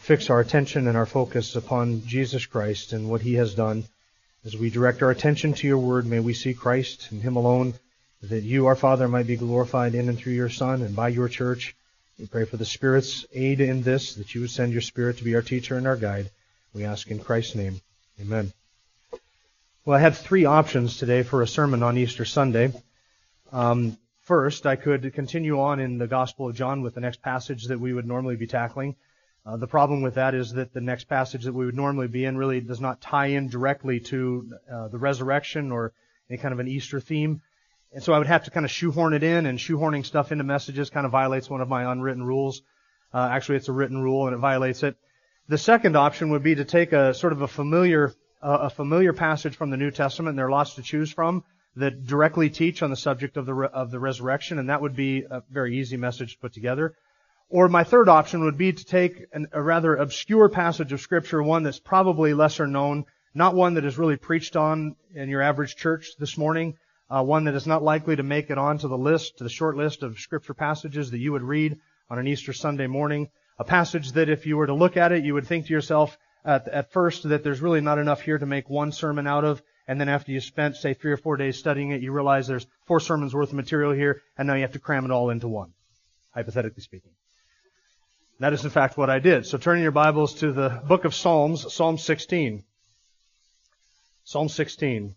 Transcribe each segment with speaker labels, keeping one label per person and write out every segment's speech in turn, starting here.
Speaker 1: fix our attention and our focus upon Jesus Christ and what he has done. As we direct our attention to your word, may we see Christ and him alone, that you, our Father, might be glorified in and through your Son and by your church. We pray for the Spirit's aid in this, that you would send your Spirit to be our teacher and our guide. We ask in Christ's name. Amen. Well, I had three options today for a sermon on Easter Sunday. Um, first, I could continue on in the Gospel of John with the next passage that we would normally be tackling. Uh, the problem with that is that the next passage that we would normally be in really does not tie in directly to uh, the resurrection or any kind of an Easter theme. And so I would have to kind of shoehorn it in, and shoehorning stuff into messages kind of violates one of my unwritten rules. Uh, actually, it's a written rule, and it violates it. The second option would be to take a sort of a familiar, a familiar passage from the New Testament, and there are lots to choose from that directly teach on the subject of the of the resurrection, and that would be a very easy message to put together. Or my third option would be to take an, a rather obscure passage of scripture, one that's probably lesser known, not one that is really preached on in your average church this morning, uh, one that is not likely to make it onto the list, to the short list of scripture passages that you would read on an Easter Sunday morning. A passage that if you were to look at it, you would think to yourself at, at first that there's really not enough here to make one sermon out of. And then after you spent, say, three or four days studying it, you realize there's four sermons worth of material here, and now you have to cram it all into one, hypothetically speaking. That is in fact what I did. So turn your Bibles to the book of Psalms, Psalm 16. Psalm 16.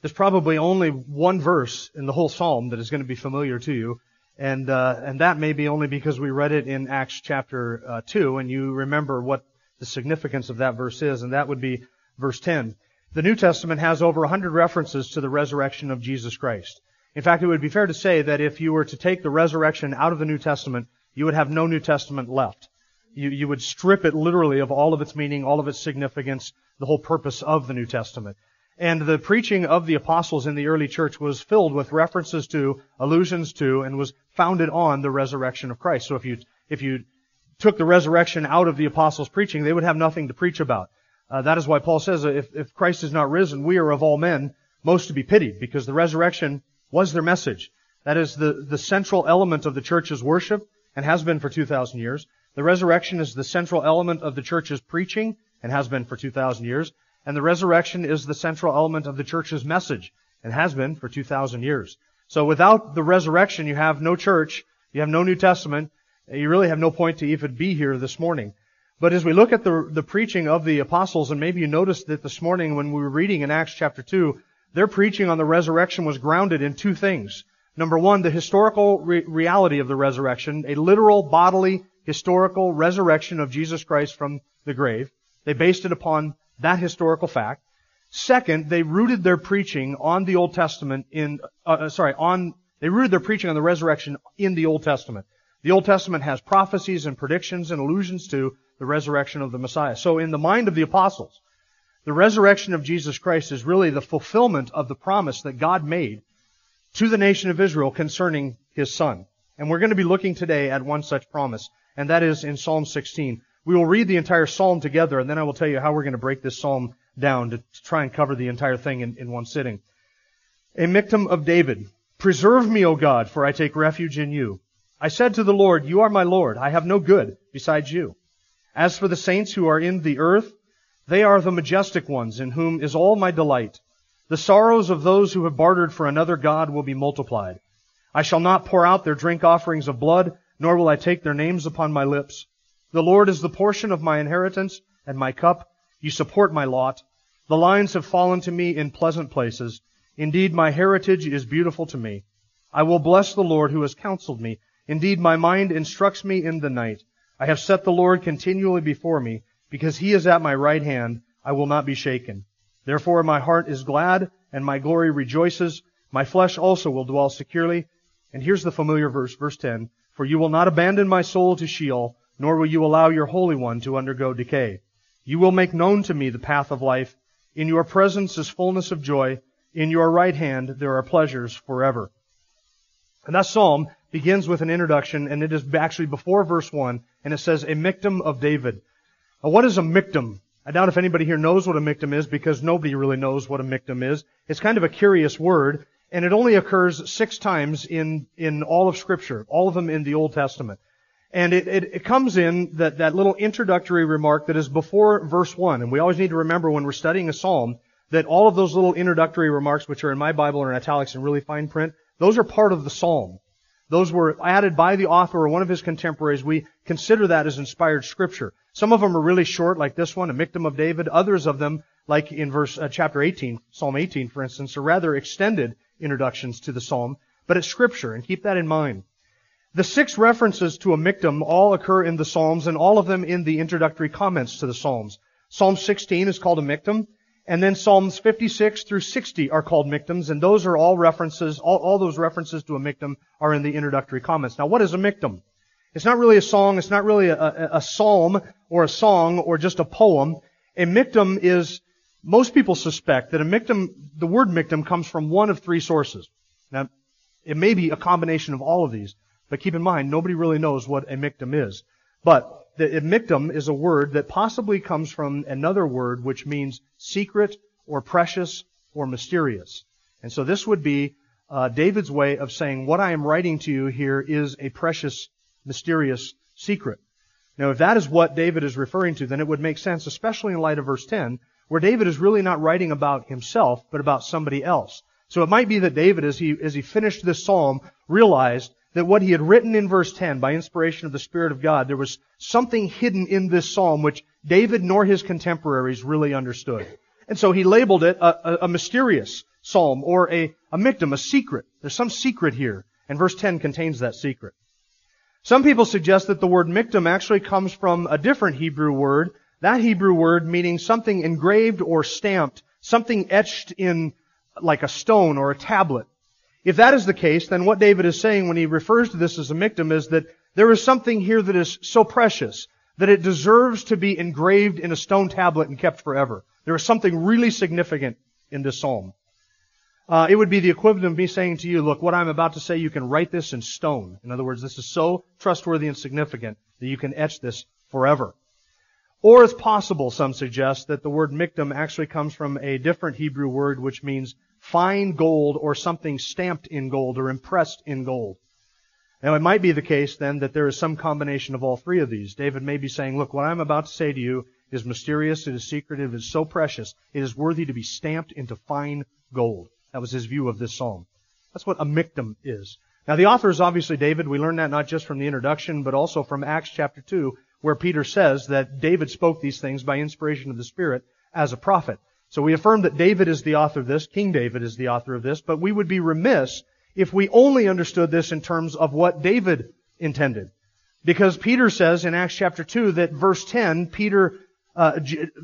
Speaker 1: There's probably only one verse in the whole psalm that is going to be familiar to you, and uh, and that may be only because we read it in Acts chapter uh, two, and you remember what the significance of that verse is, and that would be verse 10. The New Testament has over 100 references to the resurrection of Jesus Christ. In fact, it would be fair to say that if you were to take the resurrection out of the New Testament, you would have no New Testament left. You, you would strip it literally of all of its meaning, all of its significance, the whole purpose of the New Testament. And the preaching of the apostles in the early church was filled with references to, allusions to, and was founded on the resurrection of Christ. So if you, if you took the resurrection out of the apostles' preaching, they would have nothing to preach about. Uh, that is why Paul says, if, if Christ is not risen, we are of all men most to be pitied, because the resurrection was their message. That is the, the central element of the church's worship and has been for 2,000 years. The resurrection is the central element of the church's preaching and has been for 2,000 years. And the resurrection is the central element of the church's message and has been for 2,000 years. So without the resurrection, you have no church, you have no New Testament, you really have no point to even be here this morning. But as we look at the, the preaching of the apostles, and maybe you noticed that this morning when we were reading in Acts chapter 2, their preaching on the resurrection was grounded in two things. Number one, the historical re- reality of the resurrection, a literal bodily historical resurrection of Jesus Christ from the grave. They based it upon that historical fact. Second, they rooted their preaching on the Old Testament in, uh, uh, sorry, on, they rooted their preaching on the resurrection in the Old Testament. The Old Testament has prophecies and predictions and allusions to the resurrection of the Messiah. So in the mind of the apostles, the resurrection of Jesus Christ is really the fulfillment of the promise that God made to the nation of Israel concerning his son. And we're going to be looking today at one such promise, and that is in Psalm 16. We will read the entire psalm together, and then I will tell you how we're going to break this psalm down to try and cover the entire thing in, in one sitting. A Michtam of David. Preserve me, O God, for I take refuge in you. I said to the Lord, You are my Lord. I have no good besides you. As for the saints who are in the earth, they are the majestic ones in whom is all my delight. The sorrows of those who have bartered for another God will be multiplied. I shall not pour out their drink offerings of blood, nor will I take their names upon my lips. The Lord is the portion of my inheritance and my cup. You support my lot. The lines have fallen to me in pleasant places. Indeed, my heritage is beautiful to me. I will bless the Lord who has counseled me. Indeed, my mind instructs me in the night. I have set the Lord continually before me. Because he is at my right hand, I will not be shaken. Therefore my heart is glad and my glory rejoices. My flesh also will dwell securely. And here's the familiar verse, verse 10. For you will not abandon my soul to Sheol, nor will you allow your Holy One to undergo decay. You will make known to me the path of life. In your presence is fullness of joy. In your right hand there are pleasures forever. And that psalm begins with an introduction, and it is actually before verse 1, and it says, A Michtam of David. Now, what is a Michtam? I doubt if anybody here knows what a Michtam is because nobody really knows what a Michtam is. It's kind of a curious word, and it only occurs six times in, in all of Scripture, all of them in the Old Testament. And it, it, it, comes in that, that little introductory remark that is before verse 1. And we always need to remember when we're studying a psalm that all of those little introductory remarks, which are in my Bible or in italics in really fine print, those are part of the psalm. Those were added by the author or one of his contemporaries. We consider that as inspired scripture. Some of them are really short, like this one, a Michtam of David. Others of them, like in verse uh, chapter 18, Psalm 18, for instance, are rather extended introductions to the psalm. But it's scripture, and keep that in mind. The six references to a Michtam all occur in the Psalms and all of them in the introductory comments to the Psalms. Psalm 16 is called a Michtam, and then Psalms 56 through 60 are called Michtams, and those are all references, all, all those references to a Michtam are in the introductory comments. Now what is a Michtam? It's not really a song, it's not really a, a, a psalm or a song or just a poem. A Michtam is, most people suspect that a Michtam, the word Michtam comes from one of three sources. Now, it may be a combination of all of these. But keep in mind, nobody really knows what a Michtam is. But the Michtam is a word that possibly comes from another word which means secret or precious or mysterious. And so this would be uh, David's way of saying, what I am writing to you here is a precious, mysterious secret. Now, if that is what David is referring to, then it would make sense, especially in light of verse 10, where David is really not writing about himself, but about somebody else. So it might be that David, as he, as he finished this psalm, realized that what he had written in verse 10 by inspiration of the Spirit of God, there was something hidden in this psalm which David nor his contemporaries really understood. And so he labeled it a, a, a mysterious psalm or a, a Michtam, a secret. There's some secret here. And verse 10 contains that secret. Some people suggest that the word Michtam actually comes from a different Hebrew word, that Hebrew word meaning something engraved or stamped, something etched in like a stone or a tablet. If that is the case, then what David is saying when he refers to this as a Michtam is that there is something here that is so precious that it deserves to be engraved in a stone tablet and kept forever. There is something really significant in this psalm. Uh, it would be the equivalent of me saying to you, look, what I'm about to say, you can write this in stone. In other words, this is so trustworthy and significant that you can etch this forever. Or it's possible, some suggest, that the word Michtam actually comes from a different Hebrew word which means fine gold or something stamped in gold or impressed in gold. Now it might be the case then that there is some combination of all three of these. David may be saying, look, what I'm about to say to you is mysterious, it is secretive, it is so precious, it is worthy to be stamped into fine gold. That was his view of this psalm. That's what a Michtam is. Now the author is obviously David. We learn that not just from the introduction, but also from Acts chapter 2, where Peter says that David spoke these things by inspiration of the Spirit as a prophet. So we affirm that David is the author of this, King David is the author of this, but we would be remiss if we only understood this in terms of what David intended. Because Peter says in Acts chapter 2 that verse 10, Peter, uh,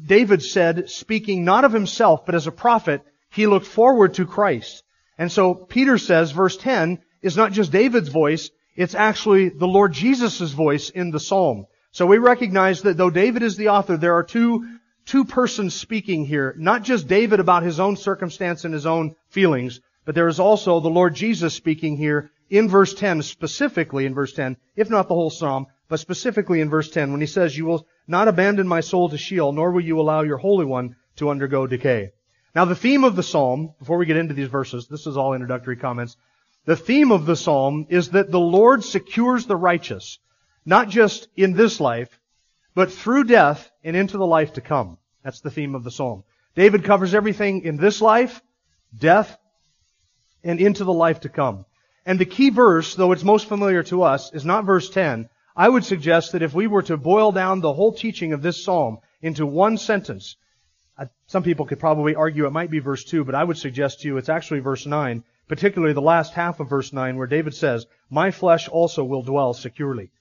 Speaker 1: David said, speaking not of himself, but as a prophet, he looked forward to Christ. And so Peter says, verse 10 is not just David's voice, it's actually the Lord Jesus' voice in the psalm. So we recognize that though David is the author, there are two two persons speaking here, not just David about his own circumstance and his own feelings, but there is also the Lord Jesus speaking here in verse 10, specifically in verse 10, if not the whole psalm, but specifically in verse 10, when he says, You will not abandon my soul to Sheol, nor will you allow your Holy One to undergo decay. Now the theme of the psalm, before we get into these verses, this is all introductory comments, the theme of the psalm is that the Lord secures the righteous, not just in this life, but through death and into the life to come. That's the theme of the psalm. David covers everything in this life, death, and into the life to come. And the key verse, though it's most familiar to us, is not verse 10. I would suggest that if we were to boil down the whole teaching of this psalm into one sentence, some people could probably argue it might be verse 2, but I would suggest to you it's actually verse 9, particularly the last half of verse 9 where David says, My flesh also will dwell securely.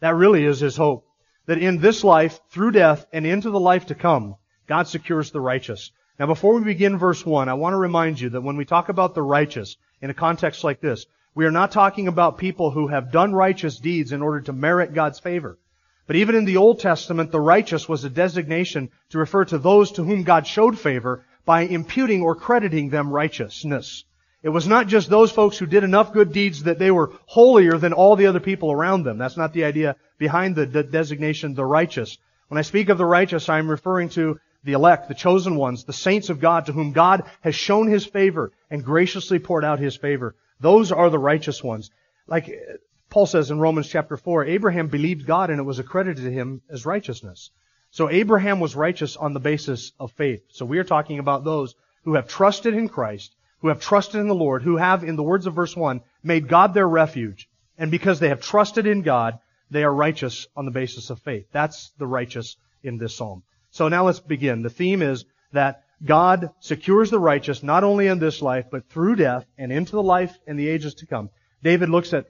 Speaker 1: That really is his hope that in this life, through death, and into the life to come, God secures the righteous. Now before we begin verse 1, I want to remind you that when we talk about the righteous in a context like this, we are not talking about people who have done righteous deeds in order to merit God's favor. But even in the Old Testament, the righteous was a designation to refer to those to whom God showed favor by imputing or crediting them righteousness. It was not just those folks who did enough good deeds that they were holier than all the other people around them. That's not the idea behind the de- designation the righteous. When I speak of the righteous, I'm referring to the elect, the chosen ones, the saints of God to whom God has shown His favor and graciously poured out His favor. Those are the righteous ones. Like uh, Paul says in Romans chapter 4, Abraham believed God and it was accredited to him as righteousness. So Abraham was righteous on the basis of faith. So we are talking about those who have trusted in Christ, who have trusted in the Lord, who have, in the words of verse 1, made God their refuge. And because they have trusted in God, they are righteous on the basis of faith. That's the righteous in this psalm. So now let's begin. The theme is that God secures the righteous not only in this life, but through death and into the life and the ages to come. David looks at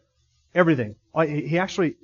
Speaker 1: everything. Uh, he actually,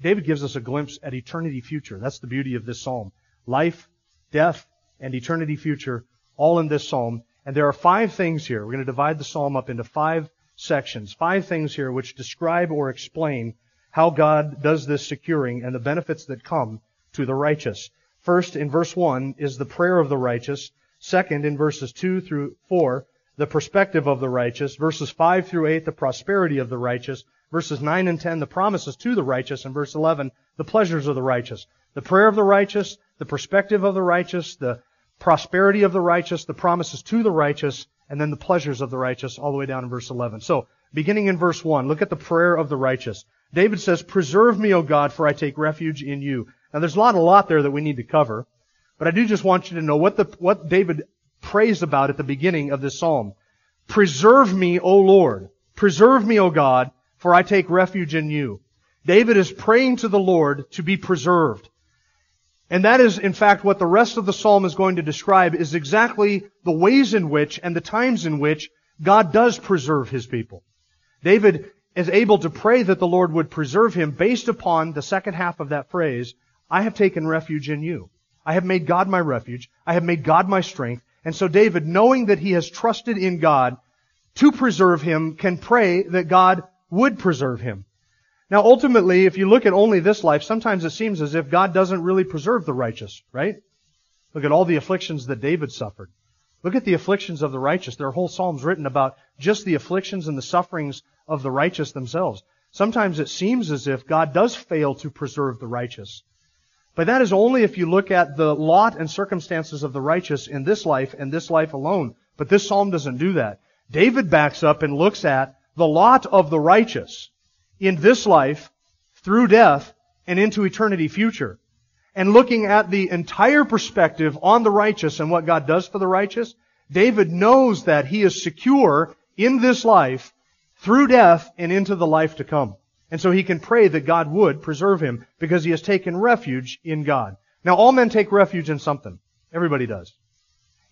Speaker 1: David gives us a glimpse at eternity future. That's the beauty of this psalm. Life, death, and eternity future, all in this psalm. And there are five things here. We're going to divide the psalm up into five sections. Five things here which describe or explain how God does this securing and the benefits that come to the righteous. First, in verse 1, is the prayer of the righteous. Second, in verses 2 through 4, the perspective of the righteous. Verses 5 through 8, the prosperity of the righteous. Verses 9 and 10, the promises to the righteous. And verse 11, the pleasures of the righteous. The prayer of the righteous, the perspective of the righteous, the prosperity of the righteous, the promises to the righteous, and then the pleasures of the righteous all the way down in verse 11. So, beginning in verse 1, look at the prayer of the righteous. David says, Preserve me, O God, for I take refuge in you. Now there's a lot, a lot there that we need to cover, but I do just want you to know what the, what David prays about at the beginning of this psalm. Preserve me, O Lord. Preserve me, O God, for I take refuge in you. David is praying to the Lord to be preserved. And that is, in fact, what the rest of the psalm is going to describe is exactly the ways in which and the times in which God does preserve his people. David is able to pray that the Lord would preserve him based upon the second half of that phrase, I have taken refuge in you. I have made God my refuge. I have made God my strength. And so David, knowing that he has trusted in God to preserve him, can pray that God would preserve him. Now ultimately, if you look at only this life, sometimes it seems as if God doesn't really preserve the righteous, right? Look at all the afflictions that David suffered. Look at the afflictions of the righteous. There are whole psalms written about just the afflictions and the sufferings of the righteous themselves. Sometimes it seems as if God does fail to preserve the righteous. But that is only if you look at the lot and circumstances of the righteous in this life and this life alone. But this psalm doesn't do that. David backs up and looks at the lot of the righteous in this life, through death, and into eternity future. And looking at the entire perspective on the righteous and what God does for the righteous, David knows that he is secure in this life, through death, and into the life to come. And so he can pray that God would preserve him because he has taken refuge in God. Now all men take refuge in something. Everybody does.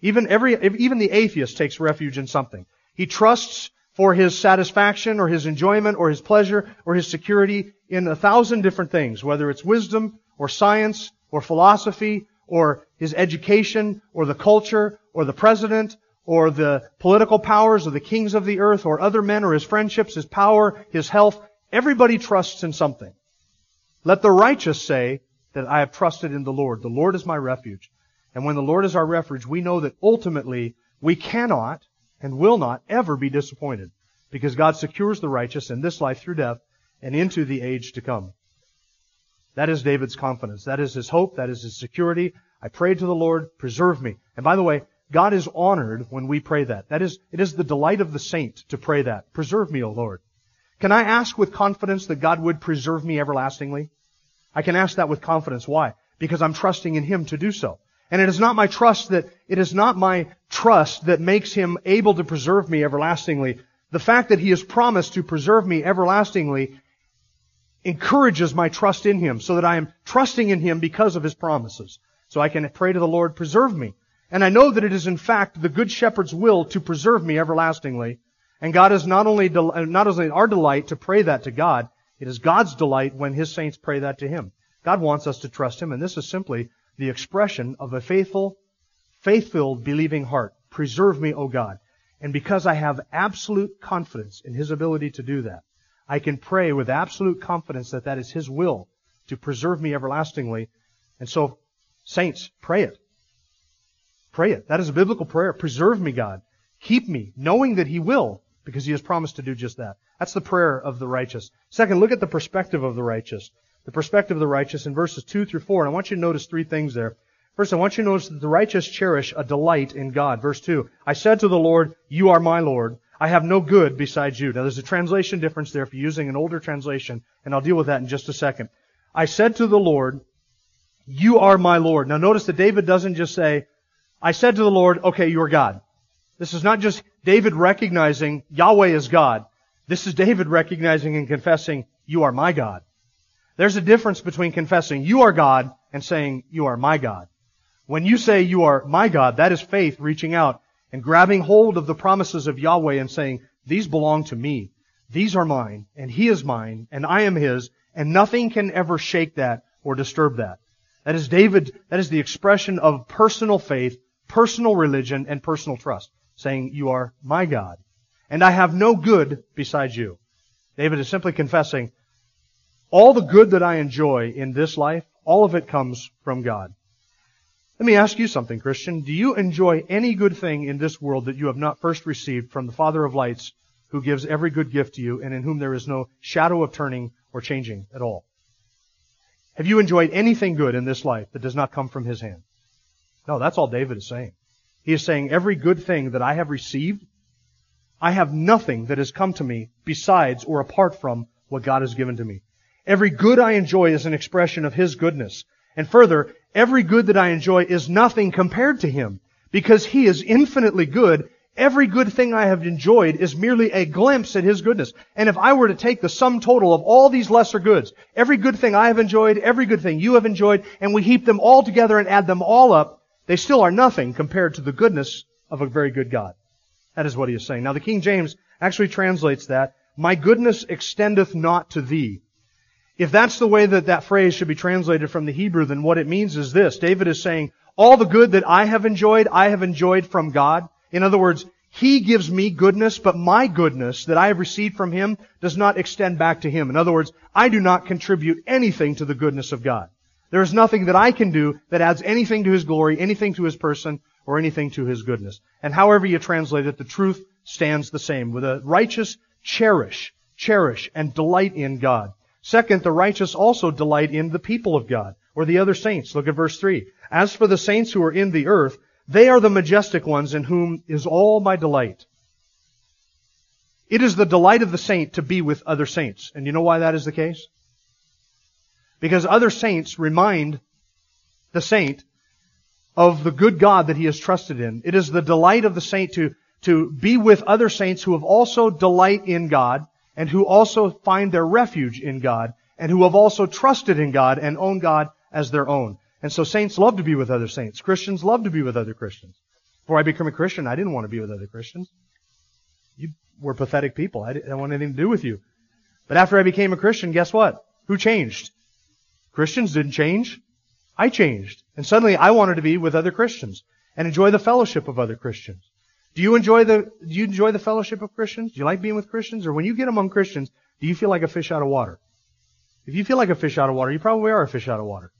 Speaker 1: Even every, even the atheist takes refuge in something. He trusts for his satisfaction or his enjoyment or his pleasure or his security in a thousand different things, whether it's wisdom or science or philosophy or his education or the culture or the president or the political powers or the kings of the earth or other men or his friendships, his power, his health, Everybody trusts in something. Let the righteous say that I have trusted in the Lord. The Lord is my refuge. And when the Lord is our refuge, we know that ultimately we cannot and will not ever be disappointed because God secures the righteous in this life through death and into the age to come. That is David's confidence. That is his hope. That is his security. I prayed to the Lord, preserve me. And by the way, God is honored when we pray that. That is, it is the delight of the saint to pray that. Preserve me, O Lord. Can I ask with confidence that God would preserve me everlastingly? I can ask that with confidence. Why? Because I'm trusting in Him to do so. And it is not my trust that, it is not my trust that makes Him able to preserve me everlastingly. The fact that He has promised to preserve me everlastingly encourages my trust in Him so that I am trusting in Him because of His promises. So I can pray to the Lord, preserve me. And I know that it is in fact the Good Shepherd's will to preserve me everlastingly and God is not only, uh, not only our delight to pray that to God, it is God's delight when His saints pray that to Him. God wants us to trust Him, and this is simply the expression of a faithful, faith-filled, believing heart. Preserve me, O God. And because I have absolute confidence in His ability to do that, I can pray with absolute confidence that that is His will to preserve me everlastingly. And so, saints, pray it. Pray it. That is a biblical prayer. Preserve me, God. Keep me, knowing that He will, because He has promised to do just that. That's the prayer of the righteous. Second, look at the perspective of the righteous. The perspective of the righteous in verses 2 through 4. And I want you to notice three things there. First, I want you to notice that the righteous cherish a delight in God. Verse 2. I said to the Lord, You are my Lord. I have no good besides you. Now there's a translation difference there if you're using an older translation, and I'll deal with that in just a second. I said to the Lord, You are my Lord. Now notice that David doesn't just say, I said to the Lord, okay, you're God. This is not just David recognizing Yahweh is God. This is David recognizing and confessing, You are my God. There's a difference between confessing, You are God, and saying, You are my God. When you say, You are my God, that is faith reaching out and grabbing hold of the promises of Yahweh and saying, these belong to me. These are mine, and he is mine, and I am his, and nothing can ever shake that or disturb that. That is David, that is the expression of personal faith, personal religion, and personal trust, saying, you are my God. And I have no good besides you. David is simply confessing, all the good that I enjoy in this life, all of it comes from God. Let me ask you something, Christian. Do you enjoy any good thing in this world that you have not first received from the Father of lights, who gives every good gift to you and in whom there is no shadow of turning or changing at all? Have you enjoyed anything good in this life that does not come from His hand? No, that's all David is saying. He is saying, every good thing that I have received, I have nothing that has come to me besides or apart from what God has given to me. Every good I enjoy is an expression of His goodness. And further, every good that I enjoy is nothing compared to Him. Because He is infinitely good, every good thing I have enjoyed is merely a glimpse at His goodness. And if I were to take the sum total of all these lesser goods, every good thing I have enjoyed, every good thing you have enjoyed, and we heap them all together and add them all up, they still are nothing compared to the goodness of a very good God. That is what he is saying. Now the King James actually translates that, My goodness extendeth not to thee, if that's the way that that phrase should be translated from the Hebrew, then what it means is this. David is saying, all the good that I have enjoyed, I have enjoyed from God. In other words, He gives me goodness, but my goodness that I have received from Him does not extend back to Him. In other words, I do not contribute anything to the goodness of God. There is nothing that I can do that adds anything to His glory, anything to His person, or anything to His goodness. And however you translate it, the truth stands the same. With a righteous cherish, cherish, and delight in God. Second, the righteous also delight in the people of God, or the other saints. Look at verse 3. As for the saints who are in the earth, they are the majestic ones in whom is all my delight. It is the delight of the saint to be with other saints. And you know why that is the case? Because other saints remind the saint of the good God that he has trusted in. It is the delight of the saint to, to be with other saints who have also delight in God and who also find their refuge in God, and who have also trusted in God and own God as their own. And so saints love to be with other saints. Christians love to be with other Christians. Before I became a Christian, I didn't want to be with other Christians. You were pathetic people. I didn't want anything to do with you. But after I became a Christian, guess what? Who changed? Christians didn't change. I changed. And suddenly I wanted to be with other Christians and enjoy the fellowship of other Christians. Do you enjoy the, do you enjoy the fellowship of Christians? Do you like being with Christians? Or when you get among Christians, do you feel like a fish out of water? If you feel like a fish out of water, you probably are a fish out of water.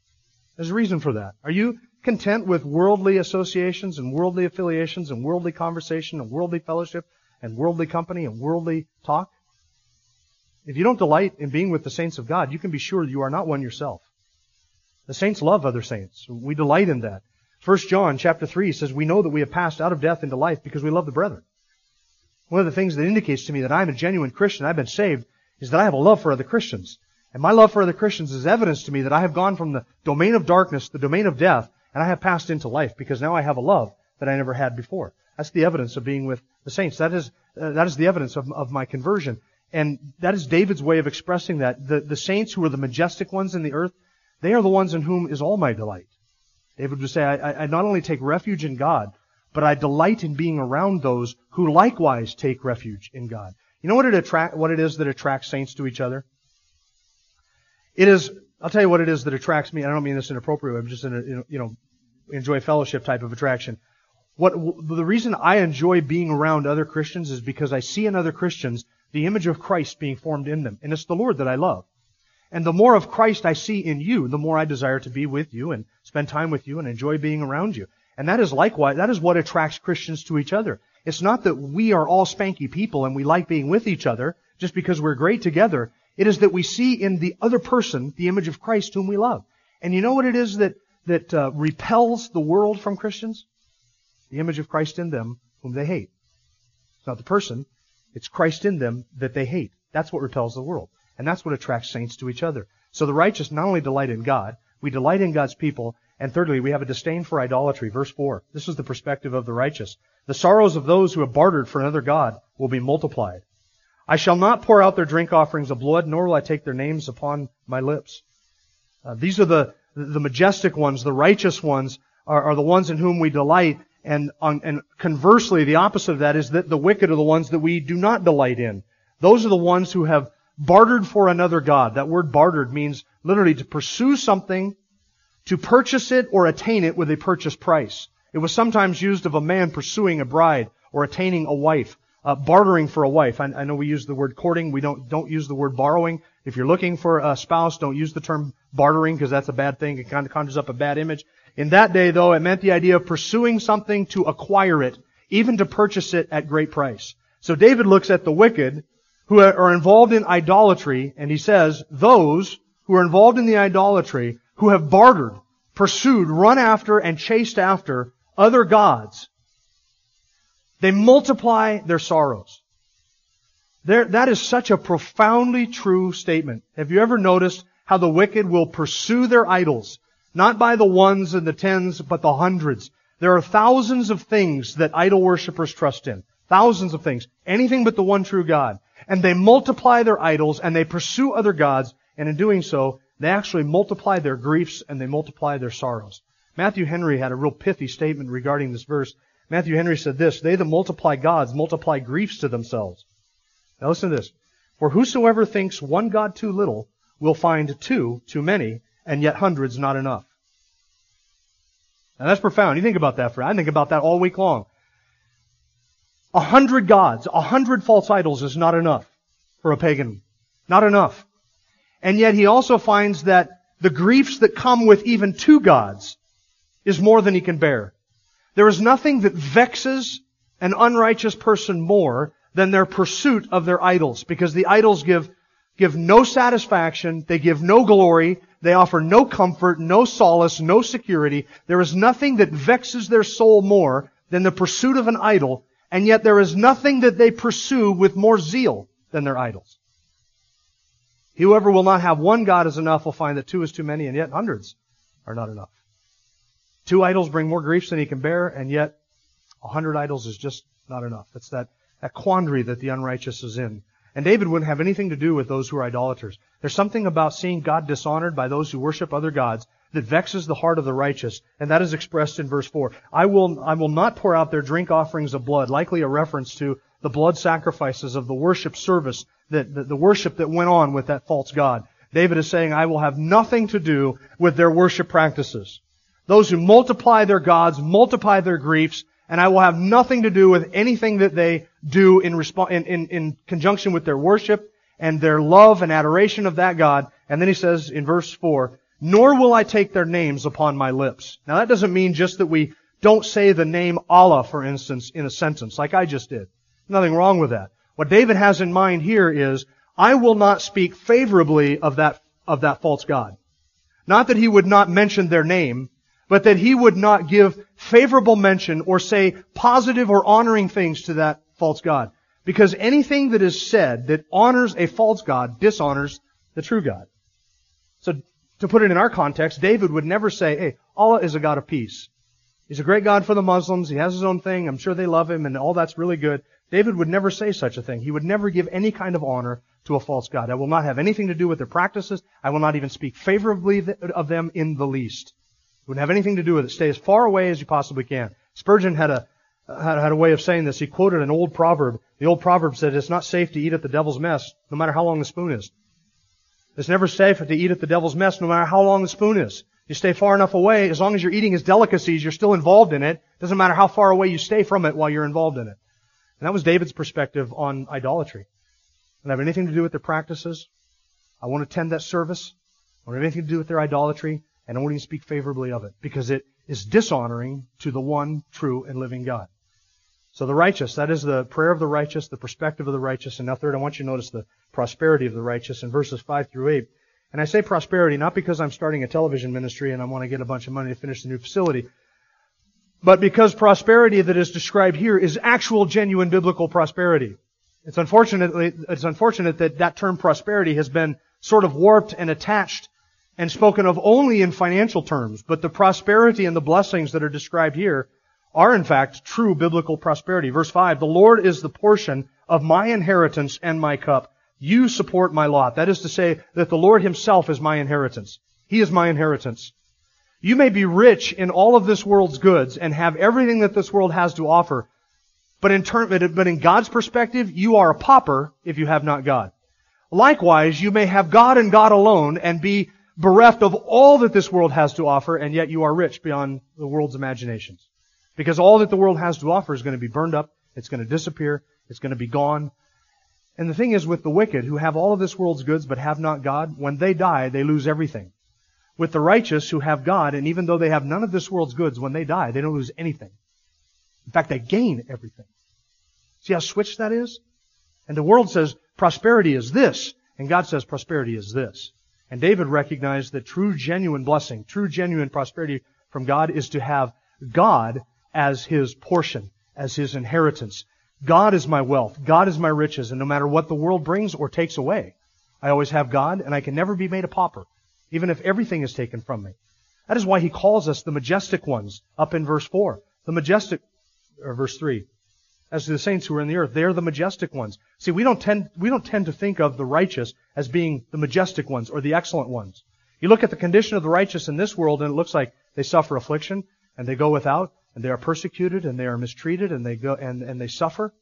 Speaker 1: There's a reason for that. Are you content with worldly associations and worldly affiliations and worldly conversation and worldly fellowship and worldly company and worldly talk? If you don't delight in being with the saints of God, you can be sure you are not one yourself. The saints love other saints. We delight in that. 1 John chapter 3 says, We know that we have passed out of death into life because we love the brethren. One of the things that indicates to me that I'm a genuine Christian, I've been saved, is that I have a love for other Christians. And my love for other Christians is evidence to me that I have gone from the domain of darkness, the domain of death, and I have passed into life because now I have a love that I never had before. That's the evidence of being with the saints. That is, uh, that is the evidence of, of my conversion. And that is David's way of expressing that. The, the saints who are the majestic ones in the earth, they are the ones in whom is all my delight. David would say, I, I not only take refuge in God, but I delight in being around those who likewise take refuge in God. You know what it attract, what it is that attracts saints to each other? It is, I'll tell you what it is that attracts me. I don't mean this inappropriately. I'm just in a, you know, enjoy fellowship type of attraction. What, the reason I enjoy being around other Christians is because I see in other Christians the image of Christ being formed in them. And it's the Lord that I love. And the more of Christ I see in you, the more I desire to be with you and spend time with you and enjoy being around you. And that is likewise, that is what attracts Christians to each other. It's not that we are all spanky people and we like being with each other just because we're great together. It is that we see in the other person the image of Christ whom we love. And you know what it is that, that uh, repels the world from Christians? The image of Christ in them whom they hate. It's not the person, it's Christ in them that they hate. That's what repels the world. And that's what attracts saints to each other. So the righteous not only delight in God, we delight in God's people, and thirdly, we have a disdain for idolatry. Verse 4. This is the perspective of the righteous. The sorrows of those who have bartered for another God will be multiplied. I shall not pour out their drink offerings of blood, nor will I take their names upon my lips. Uh, these are the, the majestic ones, the righteous ones, are, are the ones in whom we delight, and, on, and conversely, the opposite of that is that the wicked are the ones that we do not delight in. Those are the ones who have bartered for another God. That word bartered means literally to pursue something, to purchase it or attain it with a purchase price. It was sometimes used of a man pursuing a bride or attaining a wife, uh, bartering for a wife. I, I, know we use the word courting. We don't don't use the word borrowing. If you're looking for a spouse, don't use the term bartering because that's a bad thing. It kind of conjures up a bad image. In that day, though, it meant the idea of pursuing something to acquire it, even to purchase it at great price. So David looks at the wicked who are involved in idolatry, and he says, those who are involved in the idolatry, who have bartered, pursued, run after, and chased after other gods, they multiply their sorrows. There, that is such a profoundly true statement. Have you ever noticed how the wicked will pursue their idols? Not by the ones and the tens, but the hundreds. There are thousands of things that idol worshippers trust in. Thousands of things. Anything but the one true God and they multiply their idols and they pursue other gods, and in doing so, they actually multiply their griefs and they multiply their sorrows. Matthew Henry had a real pithy statement regarding this verse. Matthew Henry said this, They that multiply gods multiply griefs to themselves. Now listen to this. For whosoever thinks one God too little will find two too many, and yet hundreds not enough. Now that's profound. You think about that for I think about that all week long. A hundred gods, a hundred false idols is not enough for a pagan. Not enough. And yet he also finds that the griefs that come with even two gods is more than he can bear. There is nothing that vexes an unrighteous person more than their pursuit of their idols, because the idols give, give no satisfaction, they give no glory, they offer no comfort, no solace, no security. There is nothing that vexes their soul more than the pursuit of an idol and yet there is nothing that they pursue with more zeal than their idols. Whoever will not have one God is enough will find that two is too many, and yet hundreds are not enough. Two idols bring more griefs than he can bear, and yet a hundred idols is just not enough. It's that, that quandary that the unrighteous is in. And David wouldn't have anything to do with those who are idolaters. There's something about seeing God dishonored by those who worship other gods that vexes the heart of the righteous, and that is expressed in verse 4. I will, I will not pour out their drink offerings of blood, likely a reference to the blood sacrifices of the worship service, that, the, the worship that went on with that false God. David is saying, I will have nothing to do with their worship practices. Those who multiply their gods, multiply their griefs, and I will have nothing to do with anything that they do in, resp- in, in, in conjunction with their worship and their love and adoration of that God. And then he says in verse 4, nor will I take their names upon my lips. Now that doesn't mean just that we don't say the name Allah, for instance, in a sentence, like I just did. Nothing wrong with that. What David has in mind here is, I will not speak favorably of that, of that false God. Not that he would not mention their name, but that he would not give favorable mention or say positive or honoring things to that false God. Because anything that is said that honors a false God dishonors the true God. So to put it in our context, David would never say, hey, Allah is a God of peace. He's a great God for the Muslims. He has his own thing. I'm sure they love him and all that's really good. David would never say such a thing. He would never give any kind of honor to a false God. I will not have anything to do with their practices. I will not even speak favorably of them in the least. It wouldn't have anything to do with it. Stay as far away as you possibly can. Spurgeon had a, had a way of saying this. He quoted an old proverb. The old proverb said, it's not safe to eat at the devil's mess, no matter how long the spoon is. It's never safe to eat at the devil's mess, no matter how long the spoon is. You stay far enough away, as long as you're eating his delicacies, you're still involved in it. Doesn't matter how far away you stay from it while you're involved in it. And that was David's perspective on idolatry. It didn't have anything to do with their practices. I won't attend that service. I don't have anything to do with their idolatry, and I won't even speak favorably of it because it is dishonoring to the one true and living God. So the righteous, that is the prayer of the righteous, the perspective of the righteous. And now third, I want you to notice the prosperity of the righteous in verses 5 through 8. And I say prosperity not because I'm starting a television ministry and I want to get a bunch of money to finish the new facility, but because prosperity that is described here is actual genuine biblical prosperity. It's unfortunately, it's unfortunate that that term prosperity has been sort of warped and attached and spoken of only in financial terms, but the prosperity and the blessings that are described here are in fact true biblical prosperity. Verse 5, the Lord is the portion of my inheritance and my cup. You support my lot. That is to say that the Lord himself is my inheritance. He is my inheritance. You may be rich in all of this world's goods and have everything that this world has to offer, but in term, but in God's perspective, you are a pauper if you have not God. Likewise, you may have God and God alone and be bereft of all that this world has to offer, and yet you are rich beyond the world's imaginations. Because all that the world has to offer is going to be burned up, it's going to disappear, it's going to be gone. And the thing is with the wicked who have all of this world's goods but have not God, when they die, they lose everything. With the righteous who have God, and even though they have none of this world's goods, when they die, they don't lose anything. In fact, they gain everything. See how switched that is? And the world says prosperity is this, and God says prosperity is this. And David recognized that true, genuine blessing, true, genuine prosperity from God is to have God as his portion, as his inheritance. God is my wealth. God is my riches. And no matter what the world brings or takes away, I always have God, and I can never be made a pauper, even if everything is taken from me. That is why he calls us the majestic ones up in verse 4. The majestic, or verse 3 as to the saints who are in the earth. They're the majestic ones. See, we don't tend, we don't tend to think of the righteous as being the majestic ones or the excellent ones. You look at the condition of the righteous in this world and it looks like they suffer affliction and they go without and they are persecuted and they are mistreated and they go, and, and they suffer.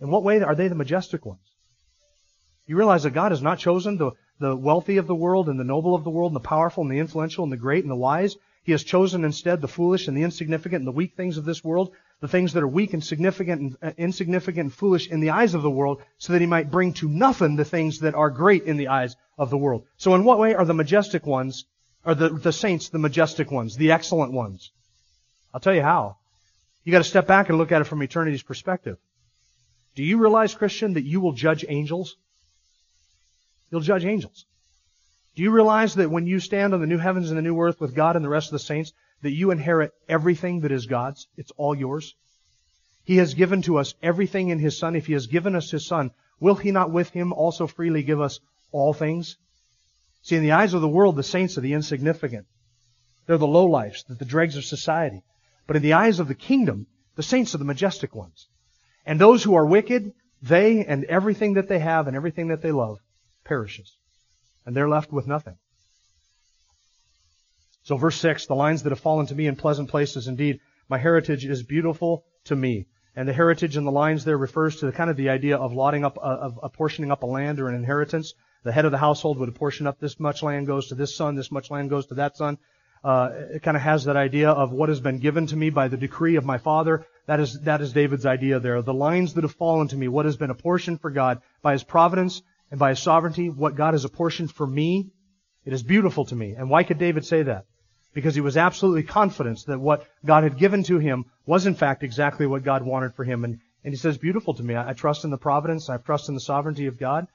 Speaker 1: In what way are they the majestic ones? You realize that God has not chosen the, the wealthy of the world and the noble of the world and the powerful and the influential and the great and the wise. He has chosen instead the foolish and the insignificant and the weak things of this world the things that are weak and significant and uh, insignificant and foolish in the eyes of the world, so that he might bring to nothing the things that are great in the eyes of the world. So in what way are the majestic ones, are the, the saints the majestic ones, the excellent ones? I'll tell you how. You gotta step back and look at it from eternity's perspective. Do you realize, Christian, that you will judge angels? You'll judge angels. Do you realize that when you stand on the new heavens and the new earth with God and the rest of the saints, that you inherit everything that is God's. It's all yours. He has given to us everything in His Son. If He has given us His Son, will He not with Him also freely give us all things? See, in the eyes of the world, the saints are the insignificant. They're the lowlifes, the dregs of society. But in the eyes of the kingdom, the saints are the majestic ones. And those who are wicked, they and everything that they have and everything that they love perishes. And they're left with nothing. So verse 6, the lines that have fallen to me in pleasant places indeed, my heritage is beautiful to me. And the heritage in the lines there refers to the kind of the idea of lotting up, uh, of apportioning up a land or an inheritance. The head of the household would apportion up this much land goes to this son, this much land goes to that son. Uh, it kind of has that idea of what has been given to me by the decree of my father. That is, that is David's idea there. The lines that have fallen to me, what has been apportioned for God by his providence and by his sovereignty, what God has apportioned for me, it is beautiful to me. And why could David say that? because he was absolutely confident that what God had given to him was in fact exactly what God wanted for him. And, and he says, beautiful to me. I, I trust in the providence. I trust in the sovereignty of God.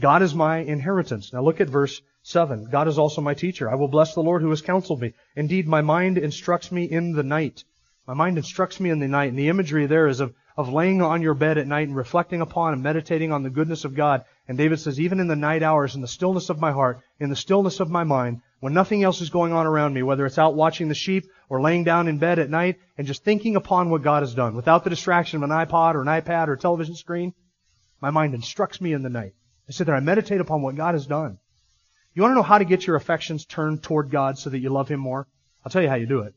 Speaker 1: God is my inheritance. Now look at verse 7. God is also my teacher. I will bless the Lord who has counseled me. Indeed, my mind instructs me in the night. My mind instructs me in the night. And the imagery there is of, of laying on your bed at night and reflecting upon and meditating on the goodness of God. And David says, even in the night hours, in the stillness of my heart, in the stillness of my mind, when nothing else is going on around me, whether it's out watching the sheep or laying down in bed at night and just thinking upon what God has done without the distraction of an iPod or an iPad or a television screen, my mind instructs me in the night. I sit there, I meditate upon what God has done. You want to know how to get your affections turned toward God so that you love Him more? I'll tell you how you do it.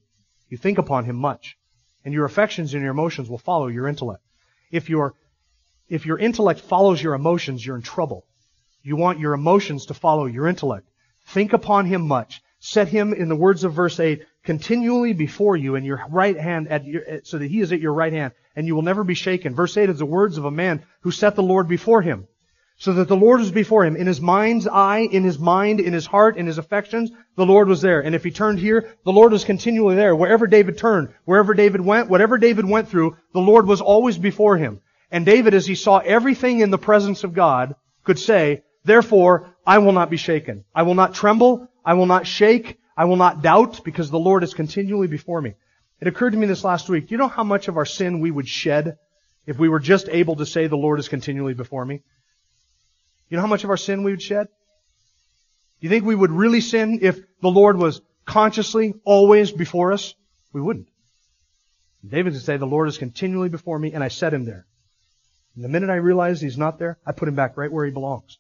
Speaker 1: You think upon Him much. And your affections and your emotions will follow your intellect. If your, if your intellect follows your emotions, you're in trouble. You want your emotions to follow your intellect. Think upon him much. Set him, in the words of verse 8, continually before you in your right hand, at your, so that he is at your right hand, and you will never be shaken. Verse 8 is the words of a man who set the Lord before him. So that the Lord was before him. In his mind's eye, in his mind, in his heart, in his affections, the Lord was there. And if he turned here, the Lord was continually there. Wherever David turned, wherever David went, whatever David went through, the Lord was always before him. And David, as he saw everything in the presence of God, could say, Therefore, I will not be shaken. I will not tremble. I will not shake. I will not doubt because the Lord is continually before me. It occurred to me this last week. Do you know how much of our sin we would shed if we were just able to say the Lord is continually before me? You know how much of our sin we would shed? You think we would really sin if the Lord was consciously always before us? We wouldn't. David would say, the Lord is continually before me and I set him there. And the minute I realize he's not there, I put him back right where he belongs.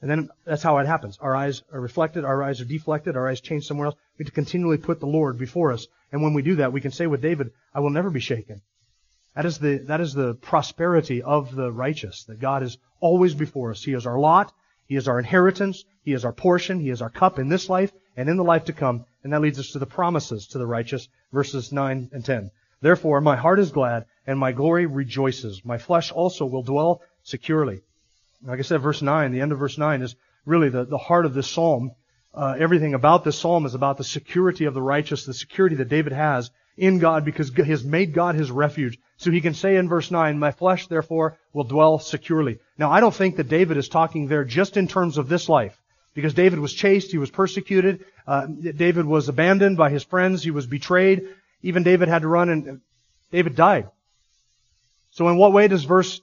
Speaker 1: And then that's how it happens. Our eyes are reflected, our eyes are deflected, our eyes change somewhere else. We have to continually put the Lord before us. And when we do that, we can say with David, I will never be shaken. That is the, that is the prosperity of the righteous, that God is always before us. He is our lot. He is our inheritance. He is our portion. He is our cup in this life and in the life to come. And that leads us to the promises to the righteous, verses 9 and 10. Therefore, my heart is glad and my glory rejoices. My flesh also will dwell securely. Like I said, verse 9, the end of verse 9 is really the, the heart of this psalm. Uh, everything about this psalm is about the security of the righteous, the security that David has in God because he has made God his refuge. So he can say in verse 9, My flesh therefore will dwell securely. Now I don't think that David is talking there just in terms of this life. Because David was chased, he was persecuted, uh, David was abandoned by his friends, he was betrayed. Even David had to run and David died. So in what way does verse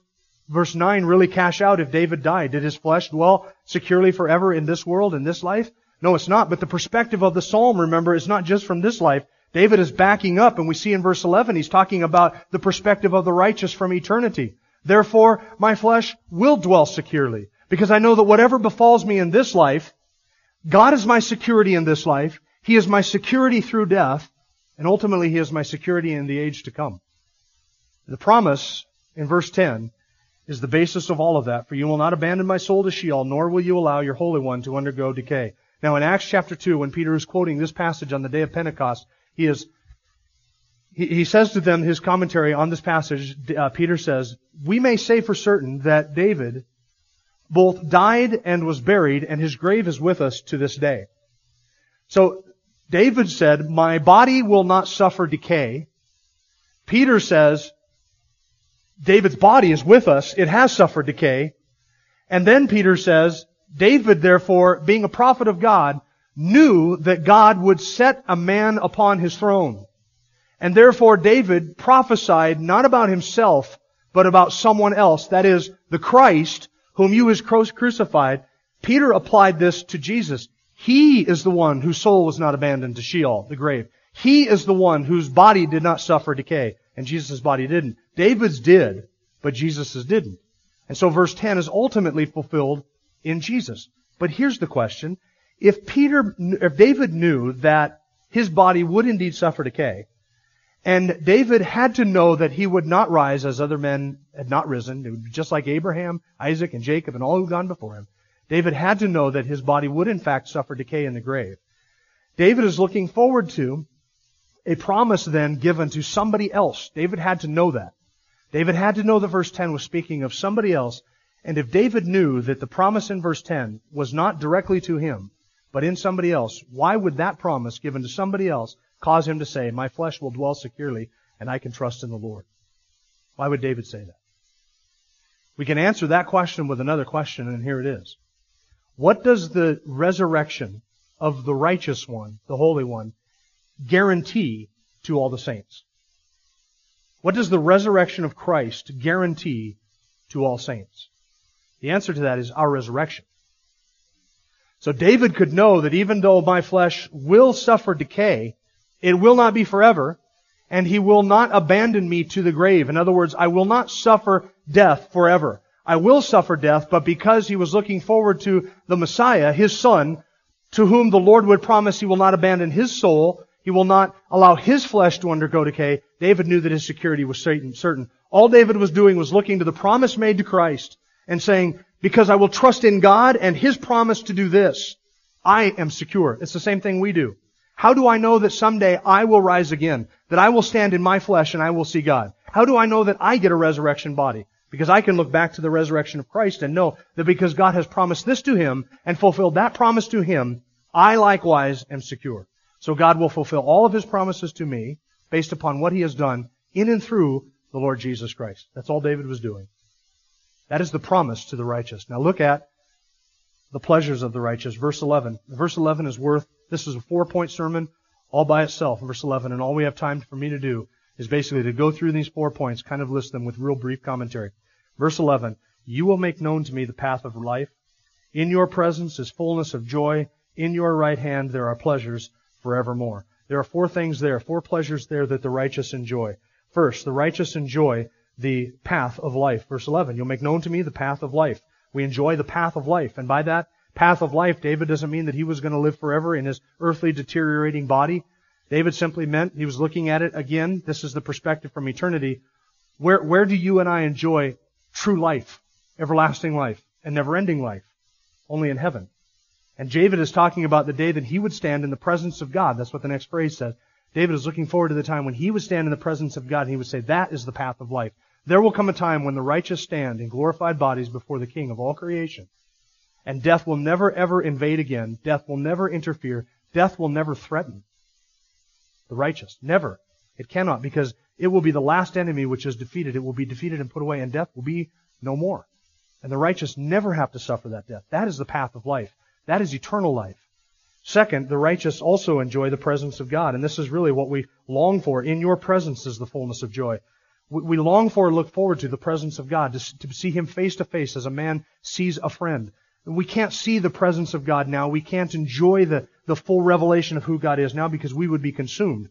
Speaker 1: verse 9 really cash out if David died? Did his flesh dwell securely forever in this world, in this life? No, it's not. But the perspective of the psalm, remember, is not just from this life. David is backing up, and we see in verse 11, he's talking about the perspective of the righteous from eternity. Therefore, my flesh will dwell securely, because I know that whatever befalls me in this life, God is my security in this life, He is my security through death, and ultimately He is my security in the age to come. The promise in verse 10 is the basis of all of that. For you will not abandon my soul to Sheol, nor will you allow your Holy One to undergo decay. Now in Acts chapter 2, when Peter is quoting this passage on the day of Pentecost, he is, he, says to them, his commentary on this passage, uh, Peter says, we may say for certain that David both died and was buried, and his grave is with us to this day. So, David said, my body will not suffer decay. Peter says, David's body is with us. It has suffered decay. And then Peter says, David, therefore, being a prophet of God, knew that God would set a man upon his throne. And therefore David prophesied not about himself, but about someone else. That is, the Christ, whom you has crucified. Peter applied this to Jesus. He is the one whose soul was not abandoned to Sheol, the grave. He is the one whose body did not suffer decay, and Jesus' body didn't. David's did, but Jesus' didn't. And so verse 10 is ultimately fulfilled in Jesus. But here's the question if Peter, if David knew that his body would indeed suffer decay, and David had to know that he would not rise as other men had not risen, it would be just like Abraham, Isaac, and Jacob, and all who've gone before him. David had to know that his body would in fact suffer decay in the grave. David is looking forward to a promise then given to somebody else. David had to know that. David had to know that verse 10 was speaking of somebody else. And if David knew that the promise in verse 10 was not directly to him, but in somebody else, why would that promise given to somebody else cause him to say, My flesh will dwell securely and I can trust in the Lord? Why would David say that? We can answer that question with another question, and here it is. What does the resurrection of the righteous one, the Holy One, guarantee to all the saints? What does the resurrection of Christ guarantee to all saints? The answer to that is our resurrection. So David could know that even though my flesh will suffer decay, it will not be forever, and he will not abandon me to the grave. In other words, I will not suffer death forever. I will suffer death, but because he was looking forward to the Messiah, his son, to whom the Lord would promise he will not abandon his soul, he will not allow his flesh to undergo decay, David knew that his security was certain. All David was doing was looking to the promise made to Christ and saying, because I will trust in God and His promise to do this. I am secure. It's the same thing we do. How do I know that someday I will rise again? That I will stand in my flesh and I will see God? How do I know that I get a resurrection body? Because I can look back to the resurrection of Christ and know that because God has promised this to him and fulfilled that promise to him, I likewise am secure. So God will fulfill all of his promises to me based upon what he has done in and through the Lord Jesus Christ. That's all David was doing. That is the promise to the righteous. Now look at the pleasures of the righteous. Verse 11. Verse 11 is worth, this is a four point sermon all by itself, verse 11, and all we have time for me to do is basically to go through these four points, kind of list them with real brief commentary. Verse 11, you will make known to me the path of life. In your presence is fullness of joy. In your right hand there are pleasures forevermore. There are four things there, four pleasures there that the righteous enjoy. First, the righteous enjoy the path of life. Verse 11, you'll make known to me the path of life. We enjoy the path of life. And by that path of life, David doesn't mean that he was going to live forever in his earthly deteriorating body. David simply meant he was looking at it again. This is the perspective from eternity. Where, where do you and I enjoy true life, everlasting life, and never ending life? Only in heaven. And David is talking about the day that he would stand in the presence of God. That's what the next phrase says. David is looking forward to the time when he would stand in the presence of God and he would say, that is the path of life. There will come a time when the righteous stand in glorified bodies before the King of all creation. And death will never ever invade again. Death will never interfere. Death will never threaten the righteous. Never. It cannot because it will be the last enemy which is defeated. It will be defeated and put away and death will be no more. And the righteous never have to suffer that death. That is the path of life. That is eternal life. Second, the righteous also enjoy the presence of God. And this is really what we long for. In your presence is the fullness of joy. We long for and look forward to the presence of God, to, see Him face to face as a man sees a friend. We can't see the presence of God now. We can't enjoy the, the full revelation of who God is now because we would be consumed.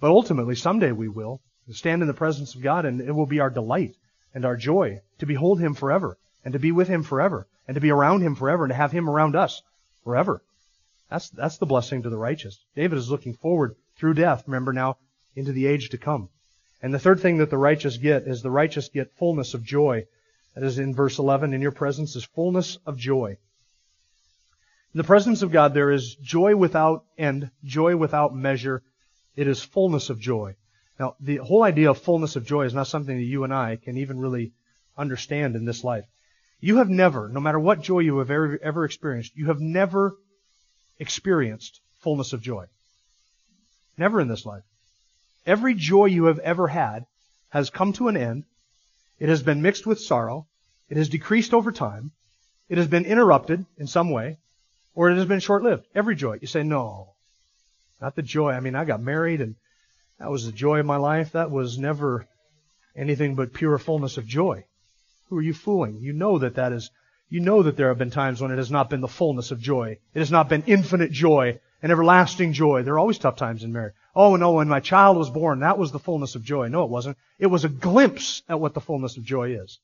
Speaker 1: But ultimately, someday we will stand in the presence of God and it will be our delight and our joy to behold Him forever and to be with Him forever and to be around Him forever and to have Him around us forever. That's, that's the blessing to the righteous. David is looking forward through death, remember now, into the age to come. And the third thing that the righteous get is the righteous get fullness of joy. That is in verse 11, in your presence is fullness of joy. In the presence of God, there is joy without end, joy without measure. It is fullness of joy. Now, the whole idea of fullness of joy is not something that you and I can even really understand in this life. You have never, no matter what joy you have ever, ever experienced, you have never experienced fullness of joy. Never in this life. Every joy you have ever had has come to an end. It has been mixed with sorrow. It has decreased over time. It has been interrupted in some way, or it has been short-lived. Every joy. You say, no, not the joy. I mean, I got married and that was the joy of my life. That was never anything but pure fullness of joy. Who are you fooling? You know that that is, you know that there have been times when it has not been the fullness of joy. It has not been infinite joy and everlasting joy. There are always tough times in marriage. Oh no, when my child was born, that was the fullness of joy. No, it wasn't. It was a glimpse at what the fullness of joy is.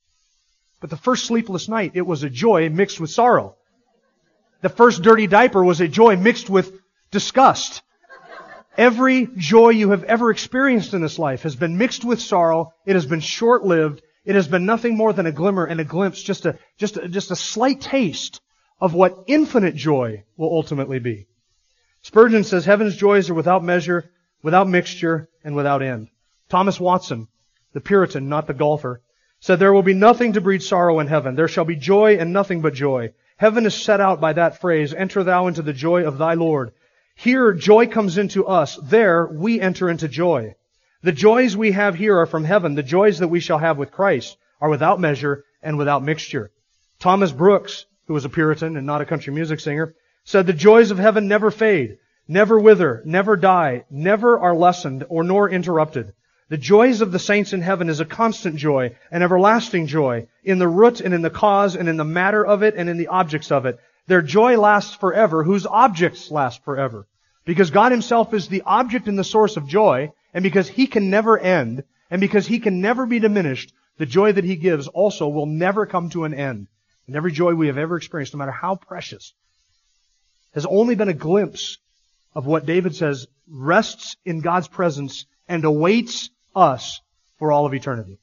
Speaker 1: But the first sleepless night, it was a joy mixed with sorrow. The first dirty diaper was a joy mixed with disgust. Every joy you have ever experienced in this life has been mixed with sorrow. It has been short-lived. It has been nothing more than a glimmer and a glimpse, just a, just a, just a slight taste of what infinite joy will ultimately be. Spurgeon says heaven's joys are without measure, without mixture, and without end. Thomas Watson, the Puritan, not the golfer, said there will be nothing to breed sorrow in heaven. There shall be joy and nothing but joy. Heaven is set out by that phrase, enter thou into the joy of thy Lord. Here, joy comes into us. There, we enter into joy. The joys we have here are from heaven. The joys that we shall have with Christ are without measure and without mixture. Thomas Brooks, who was a Puritan and not a country music singer, said the joys of heaven never fade, never wither, never die, never are lessened or nor interrupted. The joys of the saints in heaven is a constant joy, an everlasting joy, in the root and in the cause and in the matter of it and in the objects of it. Their joy lasts forever, whose objects last forever. Because God himself is the object and the source of joy, and because he can never end, and because he can never be diminished, the joy that he gives also will never come to an end. And every joy we have ever experienced, no matter how precious, has only been a glimpse of what David says rests in God's presence and awaits us for all of eternity.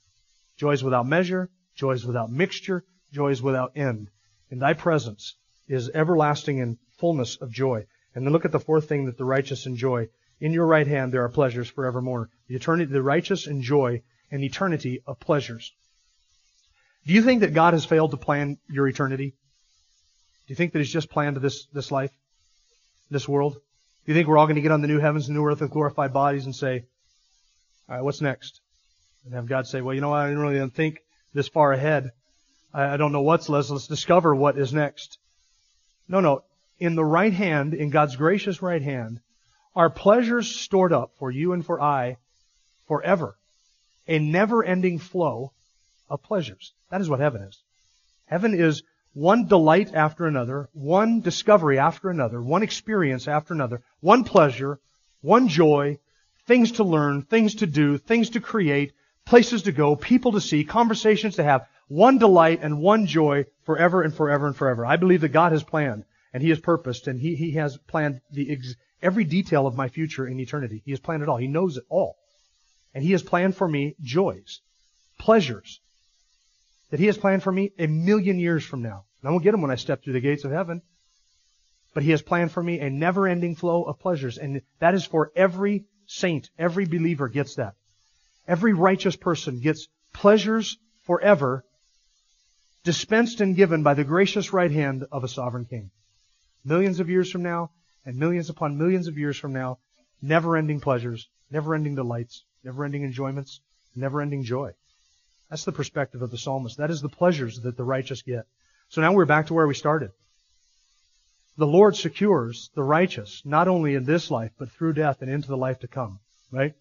Speaker 1: Joys without measure, joys without mixture, joys without end. In thy presence is everlasting and fullness of joy. And then look at the fourth thing that the righteous enjoy. In your right hand there are pleasures forevermore. The eternity, the righteous enjoy an eternity of pleasures. Do you think that God has failed to plan your eternity? Do you think that He's just planned this, this life, this world? Do you think we're all going to get on the new heavens and new earth with glorified bodies and say, all right, what's next? And have God say, well, you know, what? I didn't really think this far ahead. I, I don't know what's next. Let's discover what is next. No, no. In the right hand, in God's gracious right hand, are pleasures stored up for you and for I forever. A never-ending flow of pleasures. That is what heaven is. Heaven is one delight after another, one discovery after another, one experience after another, one pleasure, one joy, things to learn, things to do, things to create, places to go, people to see, conversations to have, one delight and one joy forever and forever and forever. I believe that God has planned and He has purposed and He, he has planned the ex- every detail of my future in eternity. He has planned it all. He knows it all. And He has planned for me joys, pleasures that He has planned for me a million years from now. And I won't get them when I step through the gates of heaven. But He has planned for me a never ending flow of pleasures. And that is for every saint. Every believer gets that. Every righteous person gets pleasures forever dispensed and given by the gracious right hand of a sovereign king. Millions of years from now, and millions upon millions of years from now, never ending pleasures, never ending delights, never ending enjoyments, never ending joy. That's the perspective of the psalmist. That is the pleasures that the righteous get. So now we're back to where we started. The Lord secures the righteous, not only in this life, but through death and into the life to come. Right?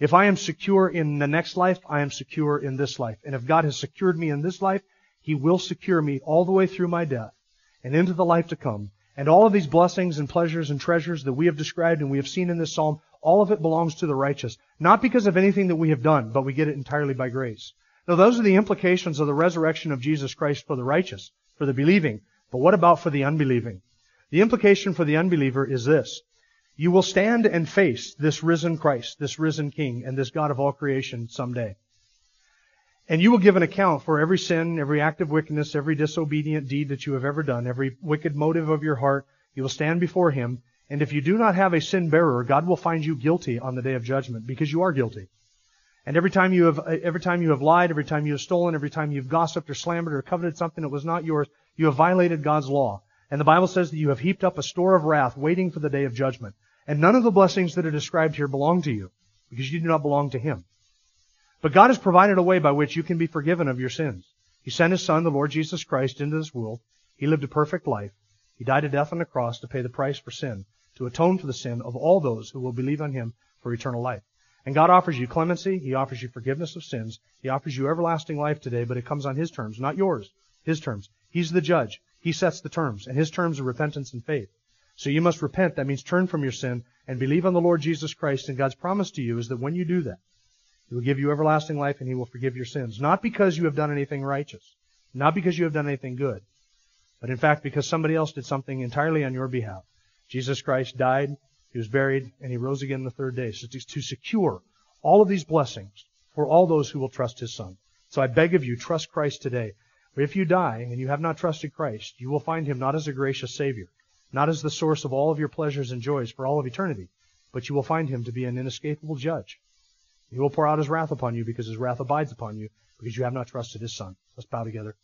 Speaker 1: If I am secure in the next life, I am secure in this life. And if God has secured me in this life, He will secure me all the way through my death and into the life to come. And all of these blessings and pleasures and treasures that we have described and we have seen in this psalm, all of it belongs to the righteous. Not because of anything that we have done, but we get it entirely by grace. Now those are the implications of the resurrection of Jesus Christ for the righteous, for the believing. But what about for the unbelieving? The implication for the unbeliever is this. You will stand and face this risen Christ, this risen King, and this God of all creation someday. And you will give an account for every sin, every act of wickedness, every disobedient deed that you have ever done, every wicked motive of your heart. You will stand before Him. And if you do not have a sin bearer, God will find you guilty on the day of judgment because you are guilty. And every time you have, every time you have lied, every time you have stolen, every time you've gossiped or slandered or coveted something that was not yours, you have violated God's law. And the Bible says that you have heaped up a store of wrath waiting for the day of judgment. And none of the blessings that are described here belong to you because you do not belong to Him. But God has provided a way by which you can be forgiven of your sins. He sent His Son, the Lord Jesus Christ, into this world. He lived a perfect life. He died a death on the cross to pay the price for sin, to atone for the sin of all those who will believe on Him for eternal life. And God offers you clemency. He offers you forgiveness of sins. He offers you everlasting life today, but it comes on His terms, not yours. His terms. He's the judge. He sets the terms, and His terms are repentance and faith. So you must repent. That means turn from your sin and believe on the Lord Jesus Christ. And God's promise to you is that when you do that, He will give you everlasting life and He will forgive your sins. Not because you have done anything righteous. Not because you have done anything good. But in fact, because somebody else did something entirely on your behalf. Jesus Christ died, He was buried, and He rose again the third day. So to secure all of these blessings for all those who will trust His Son. So I beg of you, trust Christ today. If you die and you have not trusted Christ, you will find Him not as a gracious Savior, not as the source of all of your pleasures and joys for all of eternity, but you will find him to be an inescapable judge. He will pour out his wrath upon you because his wrath abides upon you because you have not trusted his son. Let's bow together.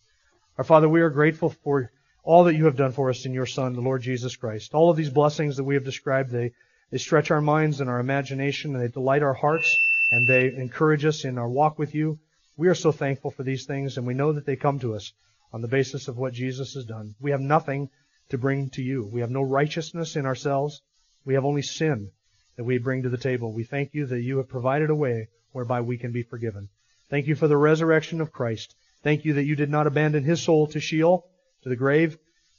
Speaker 1: Our Father, we are grateful for all that you have done for us in your Son, the Lord Jesus Christ. All of these blessings that we have described, they, they stretch our minds and our imagination and they delight our hearts and they encourage us in our walk with you. We are so thankful for these things and we know that they come to us on the basis of what Jesus has done. We have nothing to bring to you. We have no righteousness in ourselves. We have only sin that we bring to the table. We thank you that you have provided a way whereby we can be forgiven. Thank you for the resurrection of Christ. Thank you that you did not abandon his soul to Sheol, to the grave,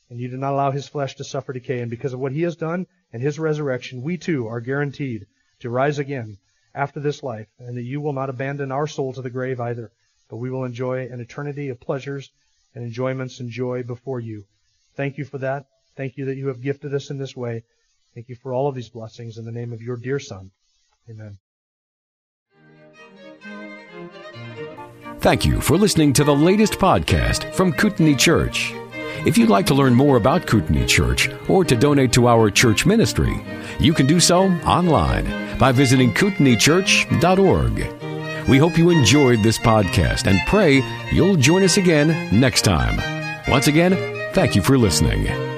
Speaker 1: and you did not allow his flesh to suffer decay. And because of what he has done and his resurrection, we too are guaranteed to rise again after this life, and that you will not abandon our soul to the grave either, but we will enjoy an eternity of pleasures and enjoyments and joy before you. Thank you for that. Thank you that you have gifted us in this way. Thank you for all of these blessings in the name of your dear Son. Amen.
Speaker 2: Thank you for listening to the latest podcast from Kootenai Church. If you'd like to learn more about Kootenai Church or to donate to our church ministry, you can do so online by visiting kootenaichurch.org. We hope you enjoyed this podcast and pray you'll join us again next time. Once again, thank you for listening.